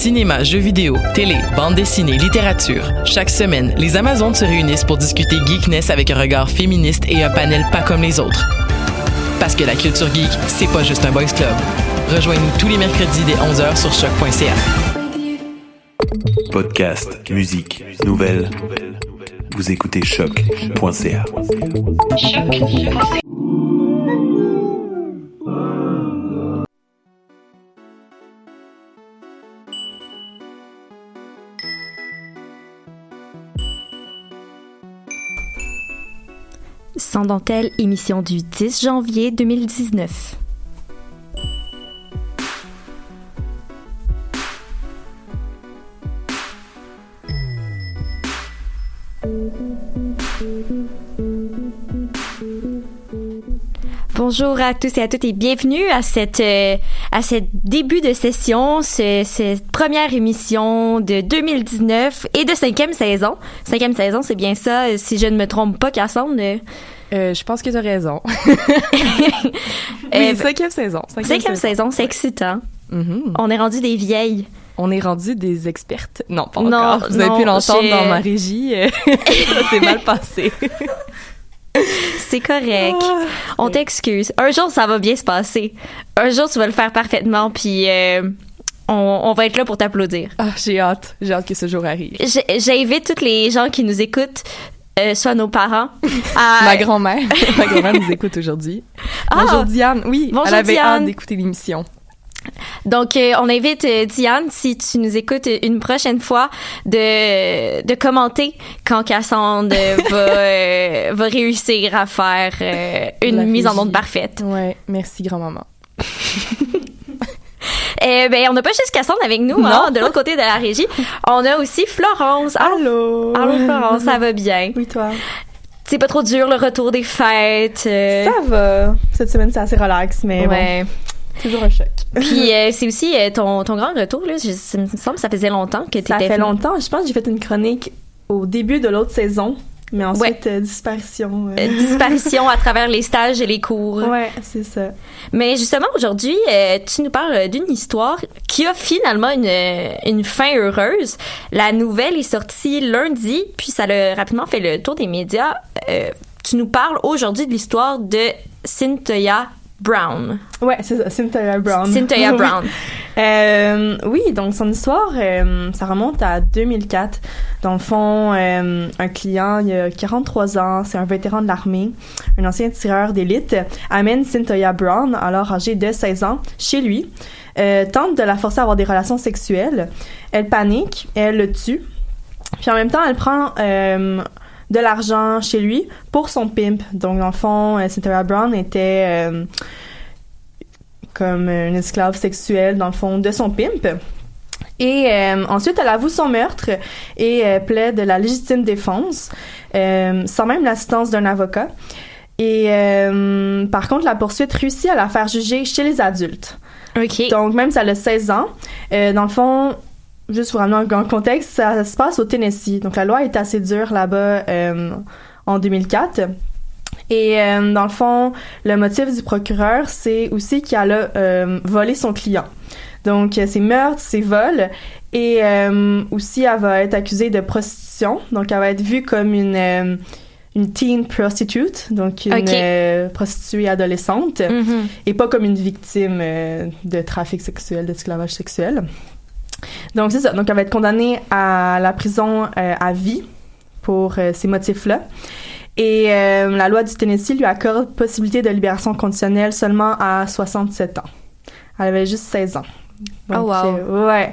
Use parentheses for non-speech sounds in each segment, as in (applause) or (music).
Cinéma, jeux vidéo, télé, bande dessinée, littérature. Chaque semaine, les Amazones se réunissent pour discuter geekness avec un regard féministe et un panel pas comme les autres. Parce que la culture geek, c'est pas juste un boys club. Rejoignez-nous tous les mercredis dès 11h sur choc.ca. Podcast, musique, nouvelles. Vous écoutez choc.ca. Sans dentelle, émission du 10 janvier 2019. Bonjour à tous et à toutes et bienvenue à cette euh, à ce début de session, ce- cette première émission de 2019 et de cinquième saison. Cinquième saison, c'est bien ça, euh, si je ne me trompe pas, Cassandre. Euh, je pense que tu as raison. (laughs) (laughs) Oui, cinquième saison. Cinquième saison, c'est excitant. Mhm. On est rendu des vieilles. On est rendu des expertes? Non, pas Non, encore. Vous avez non, pu l'entendre dans ma régie. (laughs) Ça s'est mal passé. C'est correct. Ah, On t'excuse. Un jour, ça va bien se passer. Un jour, tu vas le faire parfaitement, puis euh, on, on va être là pour t'applaudir. Ah, j'ai hâte. J'ai hâte que ce jour arrive. J'invite tous les gens qui nous écoutent, euh, soit nos parents, à... (laughs) Ma grand-mère. (laughs) Ma grand-mère nous écoute aujourd'hui. Ah! Bonjour Diane. Oui, Bonjour, elle avait Diane. hâte d'écouter l'émission. Donc, euh, on invite euh, Diane, si tu nous écoutes une prochaine fois, de, de commenter quand Cassandre euh, (laughs) va, euh, va réussir à faire euh, une La mise en onde parfaite. Ouais, merci grand-maman. Eh ben, on n'a pas juste Cassandre avec nous, hein, de l'autre côté de la régie. On a aussi Florence. Allô, Allô. Allô, Florence, ça va bien? Oui, toi. C'est pas trop dur, le retour des fêtes. euh, Ça va. Cette semaine, c'est assez relax, mais ouais. bon, toujours un choc. (laughs) Puis euh, c'est aussi euh, ton, ton grand retour, là. Je, ça me semble que ça faisait longtemps que tu Ça étais fait longtemps. Je pense que j'ai fait une chronique au début de l'autre saison, mais ensuite, euh, disparition. euh. disparition à travers les stages et les cours. Ouais, c'est ça. Mais justement, aujourd'hui, euh, tu nous parles d'une histoire qui a finalement une, une fin heureuse. La nouvelle est sortie lundi, puis ça a rapidement fait le tour des médias. Euh, tu nous parles aujourd'hui de l'histoire de Cynthia Brown. Ouais, c'est ça. Cynthia Brown. Cynthia (laughs) Oui. Brown. Euh, oui, donc son histoire, euh, ça remonte à 2004. Dans le fond, euh, un client, il a 43 ans, c'est un vétéran de l'armée, un ancien tireur d'élite, amène Cynthia Brown, alors âgée de 16 ans, chez lui, tente de la forcer à avoir des relations sexuelles. Elle panique, elle le tue. Puis en même temps, elle prend euh, de l'argent chez lui pour son pimp. Donc dans le fond, euh, Cynthia Brown était... euh, comme une esclave sexuelle dans le fond de son pimp. Et euh, ensuite, elle avoue son meurtre et euh, plaide de la légitime défense, sans même l'assistance d'un avocat. Et par contre, la poursuite réussit à la faire juger chez les adultes. Donc, même si elle a 16 ans, dans le fond, juste pour ramener un contexte, ça se passe au Tennessee. Donc, la loi est assez dure là-bas euh, en 2004. Et euh, dans le fond, le motif du procureur, c'est aussi qu'elle a euh, volé son client. Donc, c'est meurtre, c'est vol. Et aussi, elle va être accusée de prostitution. Donc, elle va être vue comme une, une teen prostitute, donc une euh, prostituée adolescente, Mhm. et pas comme une victime euh, de trafic sexuel, d'esclavage sexuel. Donc c'est ça. Donc elle va être condamnée à la prison euh, à vie pour euh, ces motifs-là. Et euh, la loi du Tennessee lui accorde possibilité de libération conditionnelle seulement à 67 ans. Elle avait juste 16 ans. Oh, wow. ouais.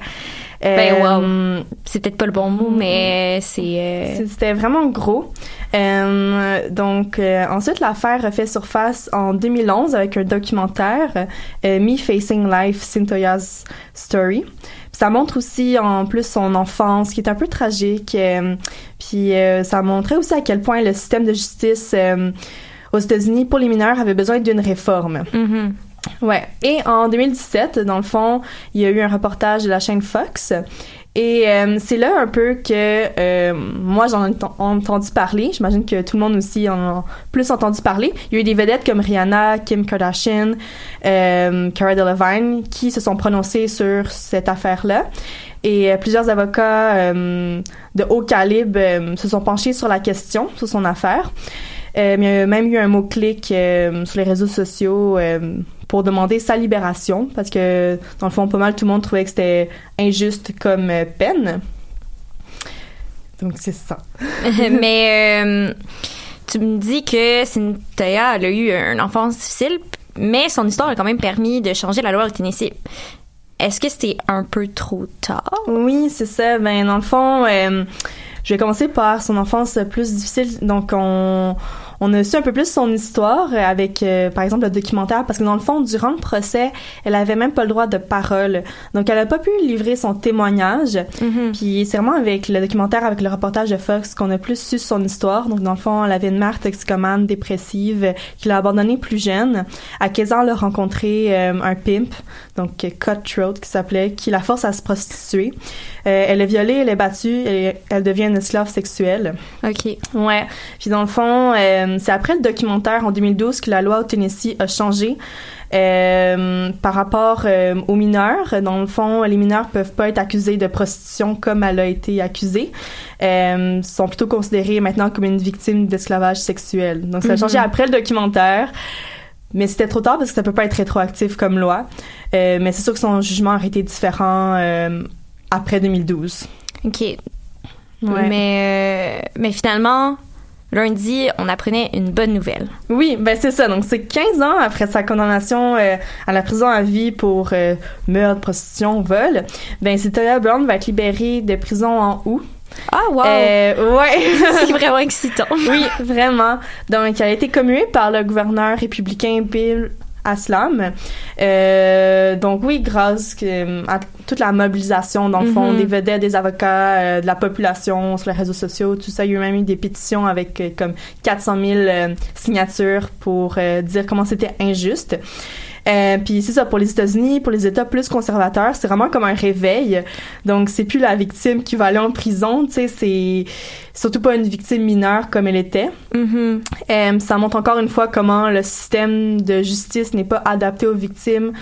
Ben, Euh, C'est peut-être pas le bon mot, mais c'est. euh, C'était vraiment gros. Euh, donc, ensuite, l'affaire refait surface en 2011 avec un documentaire, Me Facing Life, Cynthia's Story. Ça montre aussi en plus son enfance, qui est un peu tragique. euh, puis euh, ça montrait aussi à quel point le système de justice euh, aux États-Unis pour les mineurs avait besoin d'une réforme. mhm. Ouais. Et en 2017, dans le fond, il y a eu un reportage de la chaîne Fox. Et euh, c'est là un peu que euh, moi j'en ai ent- entendu parler. J'imagine que tout le monde aussi en a plus entendu parler. Il y a eu des vedettes comme Rihanna, Kim Kardashian, euh, Cara Delevingne qui se sont prononcées sur cette affaire-là. Et euh, plusieurs avocats de haut calibre se sont penchés sur la question, sur son affaire. Il y a même eu un mot-clic sur les réseaux sociaux pour demander sa libération, parce que, dans le fond, pas mal tout le monde trouvait que c'était injuste comme euh, peine. Donc, c'est ça. (laughs) mais euh, tu me dis que Cynthia elle a eu une enfance difficile, mais son histoire a quand même permis de changer la loi au Tennessee. Est-ce que c'était un peu trop tard? Oui, c'est ça. Ben, dans le fond, euh, je vais commencer par son enfance plus difficile. Donc, on, on a su un peu plus son histoire avec, euh, par exemple, le documentaire, parce que dans le fond, durant le procès, elle avait même pas le droit de parole. Donc, elle a pas pu livrer son témoignage. Puis, c'est vraiment avec le documentaire, avec le reportage de Fox, qu'on a plus su son histoire. Donc, dans le fond, elle avait une mère toxicomane, dépressive, euh, qui l'a abandonnée plus jeune. À 15 ans, elle a rencontré euh, un pimp, donc Cutthroat, qui s'appelait, qui la force à se prostituer. Euh, elle est violée, elle est battue, elle, elle devient une esclave sexuelle. OK. Ouais. Puis dans le fond, euh, c'est après le documentaire en 2012 que la loi au Tennessee a changé. Euh, par rapport euh, aux mineurs, dans le fond, les mineurs peuvent pas être accusés de prostitution comme elle a été accusée. Euh, sont plutôt considérés maintenant comme une victime d'esclavage sexuel. Donc ça a changé après le documentaire. Mais c'était trop tard parce que ça peut pas être rétroactif comme loi. Euh, mais c'est sûr que son jugement aurait été différent euh, après 2012. OK. Ouais. Mais, euh, mais finalement, lundi, on apprenait une bonne nouvelle. Oui, ben c'est ça. Donc c'est 15 ans après sa condamnation à la prison à vie pour meurtre, prostitution, vol. Ben Cynthia Brown va être libérée de prison en août. Ah, wow! Euh, ouais. (laughs) c'est (laughs) vraiment excitant. oui, vraiment. Donc elle a été commuée par le gouverneur républicain Bill Aslam. Euh, donc oui, grâce à toute la mobilisation, dans le fond, Mhm. des vedettes, des avocats, euh, de la population sur les réseaux sociaux, tout ça, il y a eu même eu des pétitions avec euh, comme 400 000 euh, signatures pour dire comment c'était injuste. Euh, puis c'est ça pour les États-Unis, pour les États plus conservateurs, c'est vraiment comme un réveil. Donc c'est plus la victime qui va aller en prison, tu sais, c'est surtout pas une victime mineure comme elle était. Mhm. Euh, ça montre encore une fois comment le système de justice n'est pas adapté aux victimes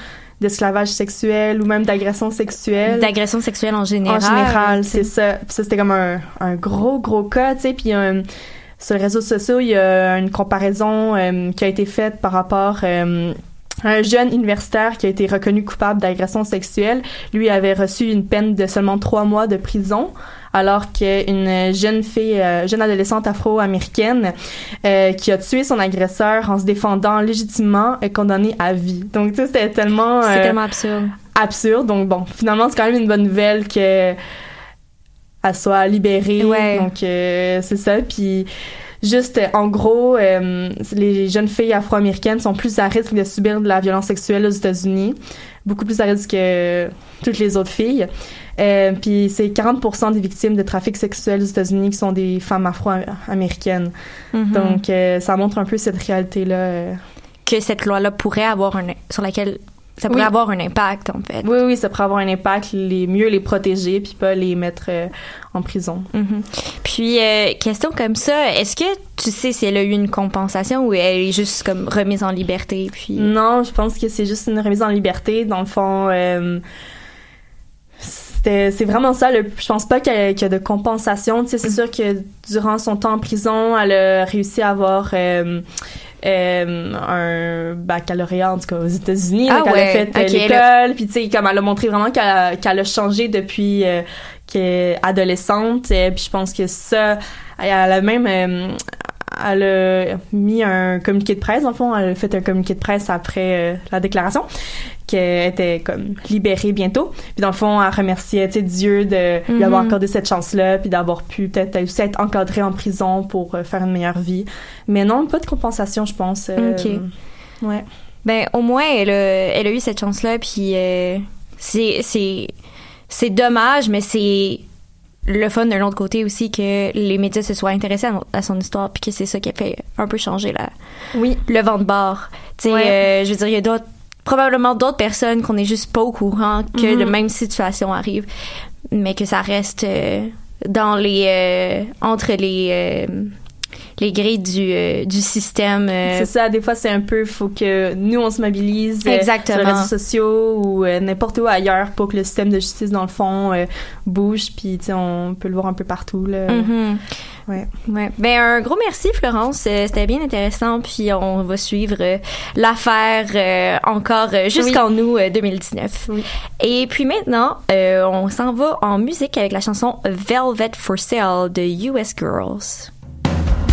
d'esclavage sexuel ou même d'agression sexuelle. D'agression sexuelle en général. En général, c'est ça. Puis ça, c'était comme un, un gros, gros cas, tu sais. Puis euh, sur les réseaux sociaux, il y a une comparaison euh, qui a été faite par rapport euh, un jeune universitaire qui a été reconnu coupable d'agression sexuelle. Lui avait reçu une peine de seulement trois mois de prison, alors qu'une jeune fille, euh, jeune adolescente afro-américaine euh, qui a tué son agresseur en se défendant légitimement est condamnée à vie. Donc, tu sais, c'était tellement... C'est euh, tellement absurde. absurde. Donc bon, finalement, c'est quand même une bonne nouvelle que elle soit libérée. Ouais. Donc euh, c'est ça. Puis juste euh, en gros, euh, les jeunes filles afro-américaines sont plus à risque de subir de la violence sexuelle aux États-Unis, beaucoup plus à risque que toutes les autres filles. Euh, puis c'est 40% des victimes de trafic sexuel aux États-Unis qui sont des femmes afro-américaines. Mhm. Donc euh, ça montre un peu cette réalité-là. euh. que cette loi-là pourrait avoir un sur laquelle ça pourrait Oui. avoir un impact en fait. Oui, oui, ça pourrait avoir un impact, les mieux les protéger, puis pas les mettre euh, en prison. Mhm. Puis euh, question comme ça, est-ce que tu sais si elle a eu une compensation ou elle est juste comme remise en liberté puis Non, je pense que c'est juste une remise en liberté. Dans le fond, euh, c'est vraiment ça le je pense pas qu'il y, a de compensation tu sais c'est sûr que durant son temps en prison elle a réussi à avoir euh, un baccalauréat en tout cas aux États-Unis Ah elle a fait euh, l'école. Puis tu sais comme elle a montré vraiment qu'elle a, qu'elle a changé depuis euh, qu'elle est adolescente puis je pense que ça elle a même euh, elle a mis un communiqué de presse, le fond, elle a fait un communiqué de presse après euh, la déclaration qu'elle était comme libérée bientôt. Puis dans le fond, elle remerciait Dieu de lui avoir Mhm. accordé cette chance-là, puis d'avoir pu peut-être aussi être encadrée en prison pour euh, faire une meilleure vie. Mais non, pas de compensation, je pense. euh, Ok. Ouais. Ben, au moins, elle a, elle a eu cette chance-là, puis c'est, c'est, c'est dommage, mais c'est le fun d'un autre côté aussi que les médias se soient intéressés à, son histoire, puis que c'est ça qui a fait un peu changer la, Oui. le vent de bord. Tu sais, Ouais. euh, je veux dire, il y a d'autres, probablement d'autres personnes qu'on n'est juste pas au courant que Mhm. la même situation arrive, mais que ça reste euh, dans les, euh, entre les, euh, les grilles du, euh, du système. euh, C'est ça, des fois, c'est un peu, faut que nous, on se mobilise euh, Exactement. sur les réseaux sociaux ou euh, n'importe où ailleurs pour que le système de justice, dans le fond, euh, bouge, puis, tu sais, on peut le voir un peu partout, là. Mhm. Ouais. Ouais. Ben un gros merci Florence, Euh, c'était bien intéressant puis on va suivre euh, l'affaire euh, encore euh, jusqu'en août euh, 2019. Oui. Et puis maintenant, euh, on s'en va en musique avec la chanson Velvet for Sale de US Girls.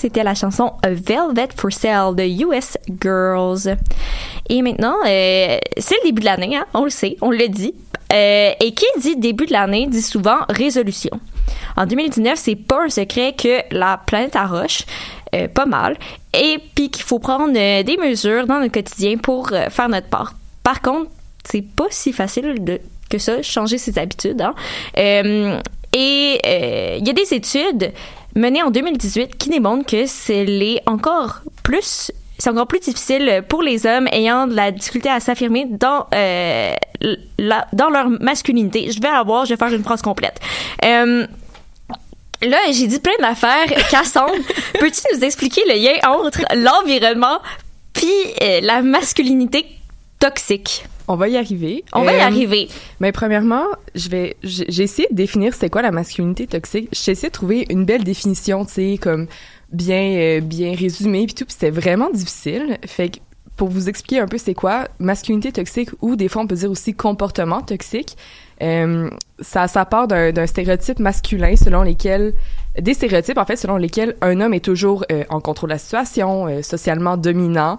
c'était la chanson A Velvet for Sale de US Girls. Et maintenant, euh, c'est le début de l'année, hein, on le sait, on le dit. Euh, et qui dit début de l'année dit souvent résolution. En 2019, c'est pas un secret que la planète arroche euh, pas mal et puis qu'il faut prendre euh, des mesures dans notre quotidien pour faire notre part. Par contre, c'est pas si facile de, que ça, changer ses habitudes. Hein. Et il y a des études menées en 2018 qui démontrent que c'est les encore plus c'est encore plus difficile pour les hommes ayant de la difficulté à s'affirmer dans euh, la- dans leur masculinité. Je vais avoir, je vais faire une phrase complète. Euh, Là, j'ai dit plein d'affaires. (laughs) Cassandre, peux-tu nous expliquer le lien entre l'environnement puis euh, la masculinité toxique? On va y arriver. On va y Euh, arriver. Mais premièrement, je vais, j'ai essayé de définir c'était quoi la masculinité toxique. J'ai essayé de trouver une belle définition, tu sais, comme bien, euh, bien résumée puis tout. Puis c'était vraiment difficile. Fait que pour vous expliquer un peu c'est quoi masculinité toxique ou des fois on peut dire aussi comportement toxique, euh, ça, ça part d'un stéréotype masculin selon lesquels des stéréotypes en fait selon lesquels un homme est toujours en contrôle de la situation, socialement dominant,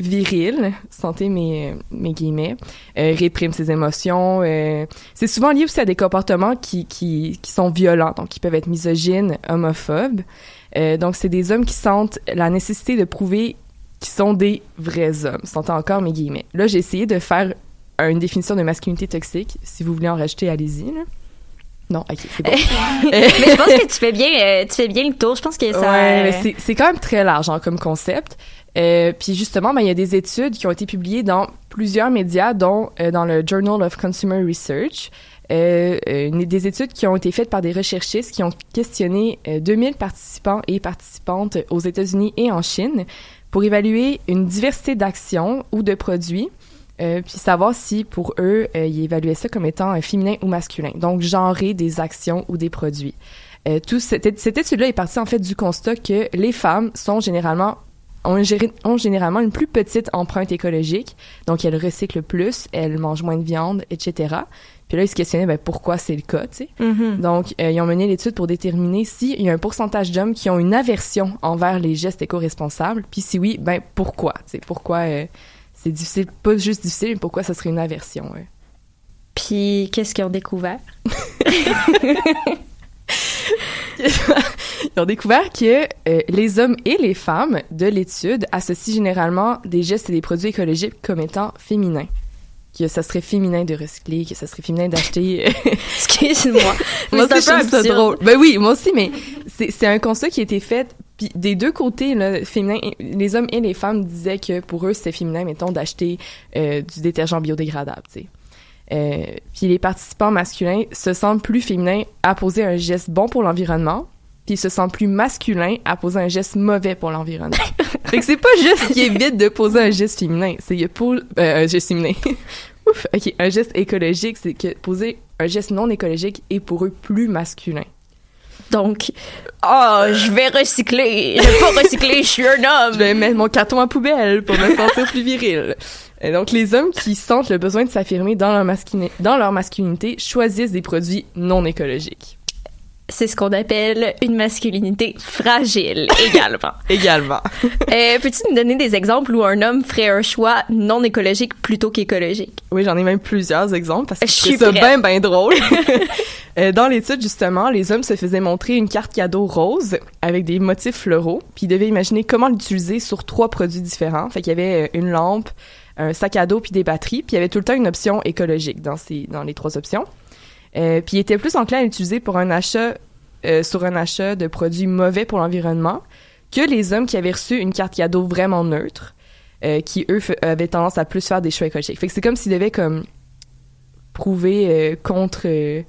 viril, santé mes, mes guillemets, euh, réprime ses émotions. euh, c'est souvent lié aussi à des comportements qui, qui, qui sont violents, donc qui peuvent être misogynes, homophobes. Euh, donc c'est des hommes qui sentent la nécessité de prouver qu'ils sont des vrais hommes. Santé encore mes guillemets. Là j'ai essayé de faire une définition de masculinité toxique. Si vous voulez en rajouter, allez-y. Non, ok, c'est bon. (laughs) mais je pense que tu fais bien, euh, tu fais bien le tour. Je pense que ça. Ouais, mais c'est- c'est quand même très large hein, comme concept. Euh, puis justement, ben, il y a des études qui ont été publiées dans plusieurs médias, dont euh, dans le Journal of Consumer Research. Une- des études qui ont été faites par des recherchistes qui ont questionné euh, 2000 participants et participantes aux États-Unis et en Chine pour évaluer une diversité d'actions ou de produits, euh, puis savoir si pour eux, euh, ils évaluaient ça comme étant euh, féminin ou masculin. Donc, genrer des actions ou des produits. Tout cette, cette étude-là est partie en fait du constat que les femmes sont généralement ont, ont généralement une plus petite empreinte écologique, donc elles recyclent plus, elles mangent moins de viande, etc. Puis là, ils se questionnaient ben, pourquoi c'est le cas, tu sais. Mhm. Donc, euh, ils ont mené l'étude pour déterminer s'il y a un pourcentage d'hommes qui ont une aversion envers les gestes éco-responsables, puis si oui, ben pourquoi, tu sais, pourquoi euh, c'est difficile, pas juste difficile, mais pourquoi ça serait une aversion. ouais. Puis qu'est-ce qu'ils ont découvert? (laughs) Ils ont découvert que euh, les hommes et les femmes de l'étude associent généralement des gestes et des produits écologiques comme étant féminins. Que ça serait féminin de recycler, que ça serait féminin d'acheter. euh, (laughs) Excuse-moi. moi Mais aussi, je peu trouve ça drôle. Ben oui, moi aussi, mais c'est c'est un constat qui a été fait. Puis des deux côtés, là, féminin, les hommes et les femmes disaient que pour eux, c'était féminin, mettons, d'acheter euh, du détergent biodégradable, tu sais. Euh, puis les participants masculins se sentent plus féminins à poser un geste bon pour l'environnement, puis ils se sentent plus masculins à poser un geste mauvais pour l'environnement. (laughs) fait que c'est pas juste qu'ils évitent de poser un geste féminin, c'est que pour euh, un geste féminin. (laughs) Ouf, ok, un geste écologique, c'est que poser un geste non écologique est pour eux plus masculin. Donc, oh, je vais recycler. Je vais pas recycler, je suis un homme. Je vais mettre mon carton à poubelle pour me sentir plus viril. Et donc, les hommes qui sentent le besoin de s'affirmer dans leur, masculin- dans leur masculinité choisissent des produits non écologiques. C'est ce qu'on appelle une masculinité fragile (laughs) également. Également. (laughs) Euh, Peux-tu nous donner des exemples où un homme ferait un choix non écologique plutôt qu'écologique? Oui, j'en ai même plusieurs exemples parce que Je suis trouve ça bien, bien drôle. (laughs) Euh, Dans l'étude, justement, les hommes se faisaient montrer une carte cadeau rose avec des motifs floraux, puis ils devaient imaginer comment l'utiliser sur trois produits différents. Fait qu'il y avait euh, une lampe, un sac à dos, puis des batteries, puis il y avait tout le temps une option écologique dans, ces, dans les trois options. Euh, puis ils étaient plus enclins à l'utiliser pour un achat, euh, sur un achat de produits mauvais pour l'environnement que les hommes qui avaient reçu une carte cadeau vraiment neutre, euh, qui, eux, avaient tendance à plus faire des choix écologiques. Fait que c'est comme s'ils devaient, comme, prouver euh, contre... je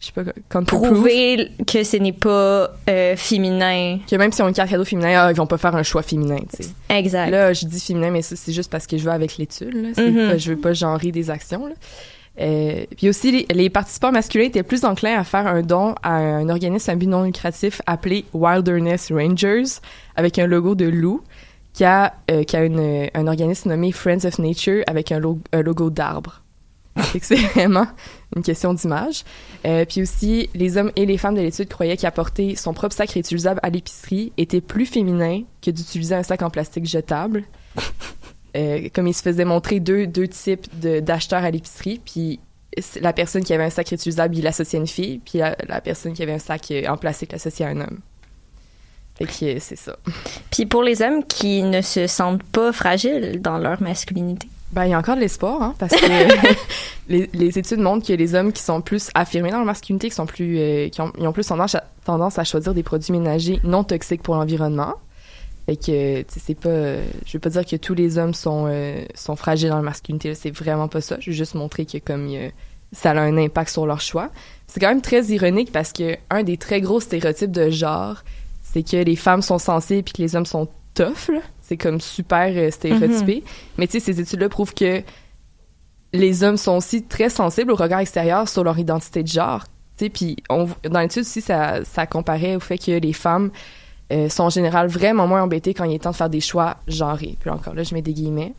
sais pas, contre Prouver que ce n'est pas euh, féminin. que même si on a une carte cadeau féminin, ah, ils vont pas faire un choix féminin, tu sais. Exact. Là, je dis féminin, mais ça, c'est juste parce que je vais avec l'étude, là. Mhm. pas- je veux pas genrer des actions, là. Euh, puis aussi, les, participants masculins étaient plus enclins à faire un don à un organisme à but non lucratif appelé Wilderness Rangers, avec un logo de loup, qui a, euh, un organisme nommé Friends of Nature avec un, lo- un logo d'arbre. C'est (laughs) vraiment une question d'image. Euh, puis aussi, les hommes et les femmes de l'étude croyaient qu'apporter son propre sac réutilisable à l'épicerie était plus féminin que d'utiliser un sac en plastique jetable. Euh, comme il se faisait montrer deux, deux types de- d'acheteurs à l'épicerie, puis la personne qui avait un sac réutilisable, il l'associait à une fille, puis la, la personne qui avait un sac euh, en plastique l'associait à un homme. Fait que euh, c'est ça. Puis pour les hommes qui ne se sentent pas fragiles dans leur masculinité? Ben, il y a encore de l'espoir, hein, parce que (laughs) les, les études montrent que les hommes qui sont plus affirmés dans leur masculinité, qui sont plus, euh, qui ont, ils ont plus tendance à, tendance à choisir des produits ménagers non toxiques pour l'environnement. Fait que, tu sais, c'est pas, je veux pas dire que tous les hommes sont, euh, sont fragiles dans leur masculinité, c'est vraiment pas ça. Je veux juste montrer que comme ça a un impact sur leur choix. C'est quand même très ironique parce que un des très gros stéréotypes de genre, c'est que les femmes sont sensibles puis que les hommes sont tough, là. C'est comme super euh, stéréotypé. Mais tu sais, ces études-là prouvent que les hommes sont aussi très sensibles au regard extérieur sur leur identité de genre. Tu sais, puis dans l'étude aussi, ça, ça comparait au fait que les femmes euh, sont en général vraiment moins embêtées quand il est temps de faire des choix genrés. Puis encore là, je mets des guillemets.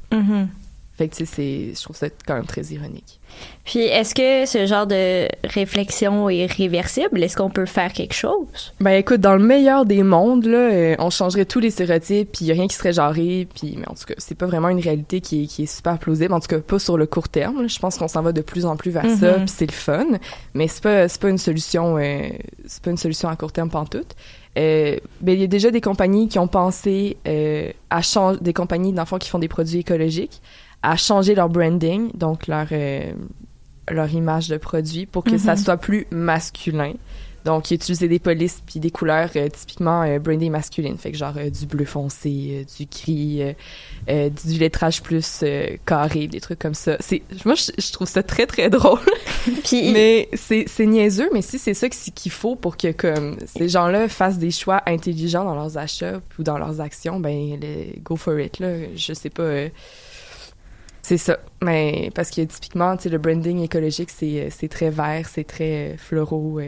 Fait que tu sais, je trouve ça quand même très ironique. Puis est-ce que ce genre de réflexion est réversible? Est-ce qu'on peut faire quelque chose? Ben écoute, dans le meilleur des mondes, là, euh, on changerait tous les stéréotypes, puis il y a rien qui serait genré, puis mais en tout cas, c'est pas vraiment une réalité qui est, qui est super plausible, en tout cas pas sur le court terme. là. Je pense qu'on s'en va de plus en plus vers ça, Mhm. puis c'est le fun, mais c'est pas c'est pas une solution euh, c'est pas une solution à court terme pantoute. Euh, ben il y a déjà des compagnies qui ont pensé euh, à changer des compagnies d'enfants qui font des produits écologiques à changer leur branding, donc leur euh, leur image de produit pour que ça Mhm. soit plus masculin. Donc, utiliser des polices puis des couleurs euh, typiquement euh, brandées masculines. Fait que genre euh, du bleu foncé, euh, du gris, du lettrage plus carré, des trucs comme ça. C'est, moi, je, je trouve ça très, très drôle. (laughs) Puis mais c'est, c'est niaiseux, mais si c'est ça qu'il faut pour que comme ces gens-là fassent des choix intelligents dans leurs achats ou dans leurs actions, ben, le- go for it, là. Je sais pas... c'est ça. Mais parce que typiquement, le branding écologique, c'est, c'est très vert, c'est très floraux.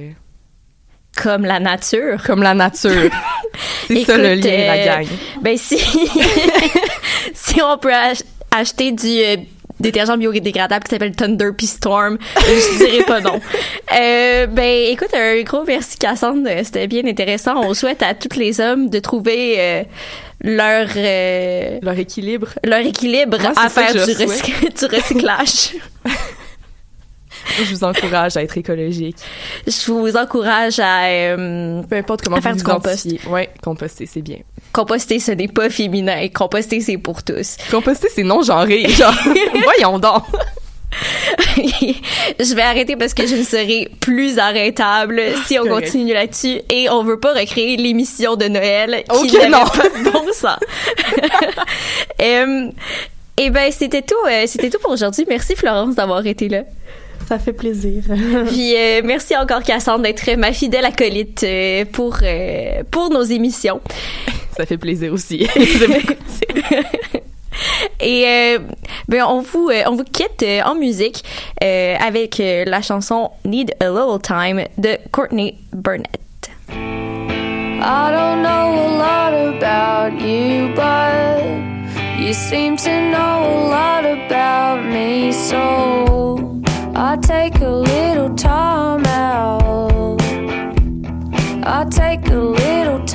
Comme la nature. comme la nature. (laughs) c'est ça le lien, la euh, gang. Ben si (laughs) si on peut ach- acheter du euh, détergent biodégradable qui s'appelle Thunder puis Storm, je dirais pas non. (laughs) Euh, ben écoute, un gros merci Cassandre, c'était bien intéressant. On souhaite à tous les hommes de trouver leur Leur équilibre. leur équilibre Moi, à faire recyc- du recyclage. Je vous encourage à être écologique. Je vous encourage à euh, Peu importe comment À vous faire vous du compost. Ouais, composter, c'est bien. composter, ce n'est pas féminin. Composter, c'est pour tous. (laughs) Composter, c'est non-genré. (laughs) Genre, (laughs) voyons donc. je vais arrêter parce que je ne serai plus arrêtable si on correct. continue là-dessus et on veut pas recréer l'émission de Noël qui Ok, n'avait non. pas de bon sens. Euh, et ben c'était tout, euh, c'était tout pour aujourd'hui. Merci Florence d'avoir été là. Ça fait plaisir. (laughs) Puis euh, merci encore Cassandre d'être ma fidèle acolyte euh, pour euh, pour nos émissions. (laughs) Ça fait plaisir aussi. (laughs) Et euh, ben on vous euh, on vous quitte euh, en musique euh, avec euh, la chanson Need a Little Time de Courtney Burnett. I don't know a lot about you, but you seem to know a lot about me. So I take a little time out. I take a little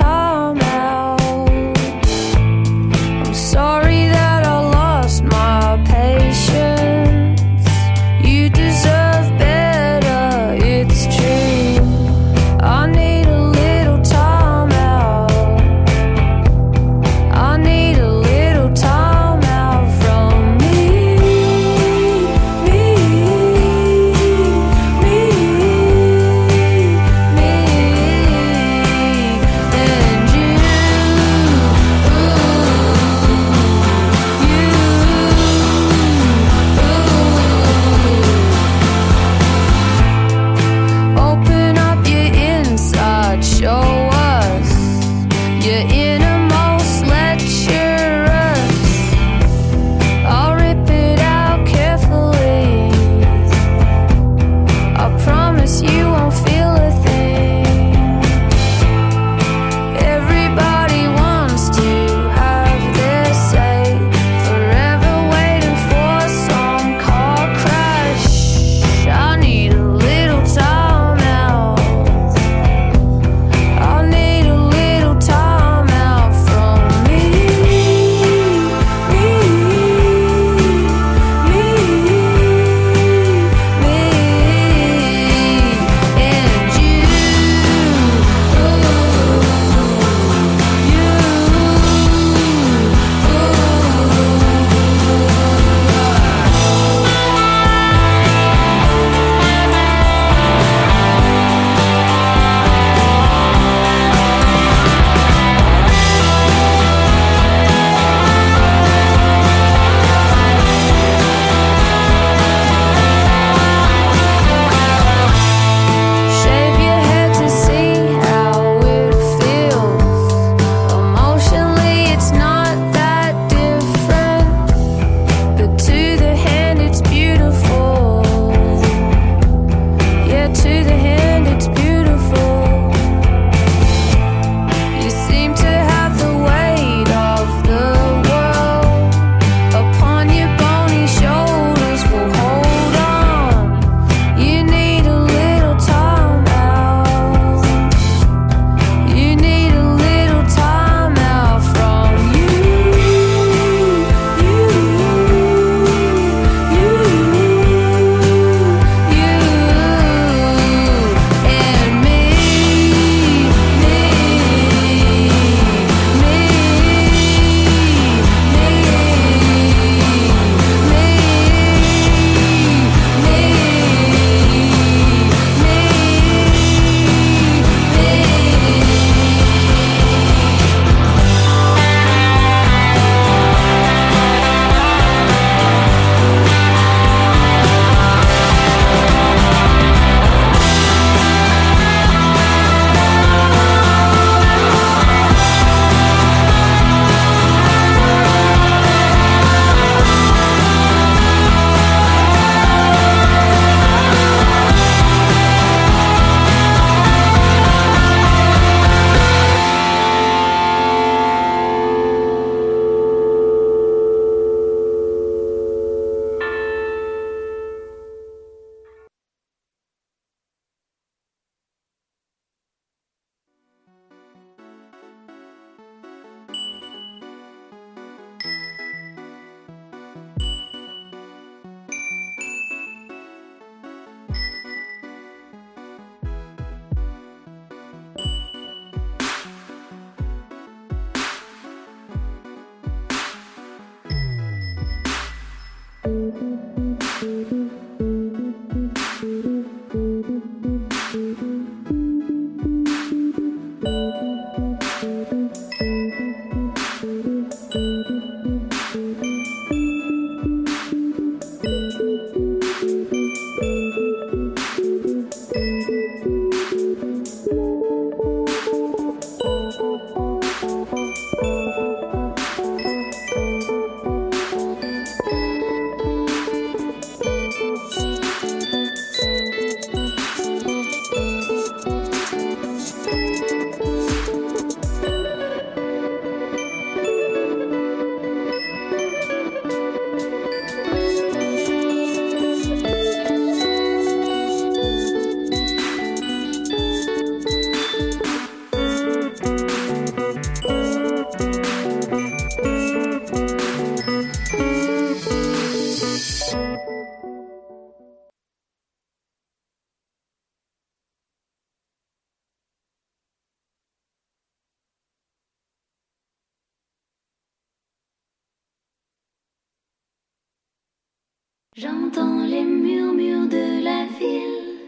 J'entends les murmures de la ville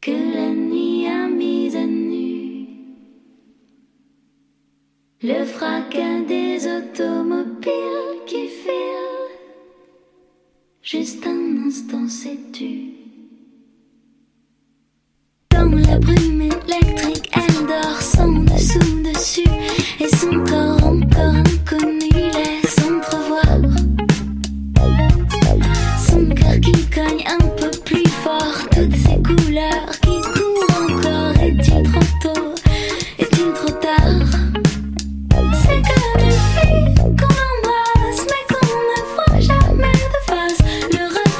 que la nuit a mise à nu. Le fracas des automobiles qui filent. Juste un instant, sais-tu.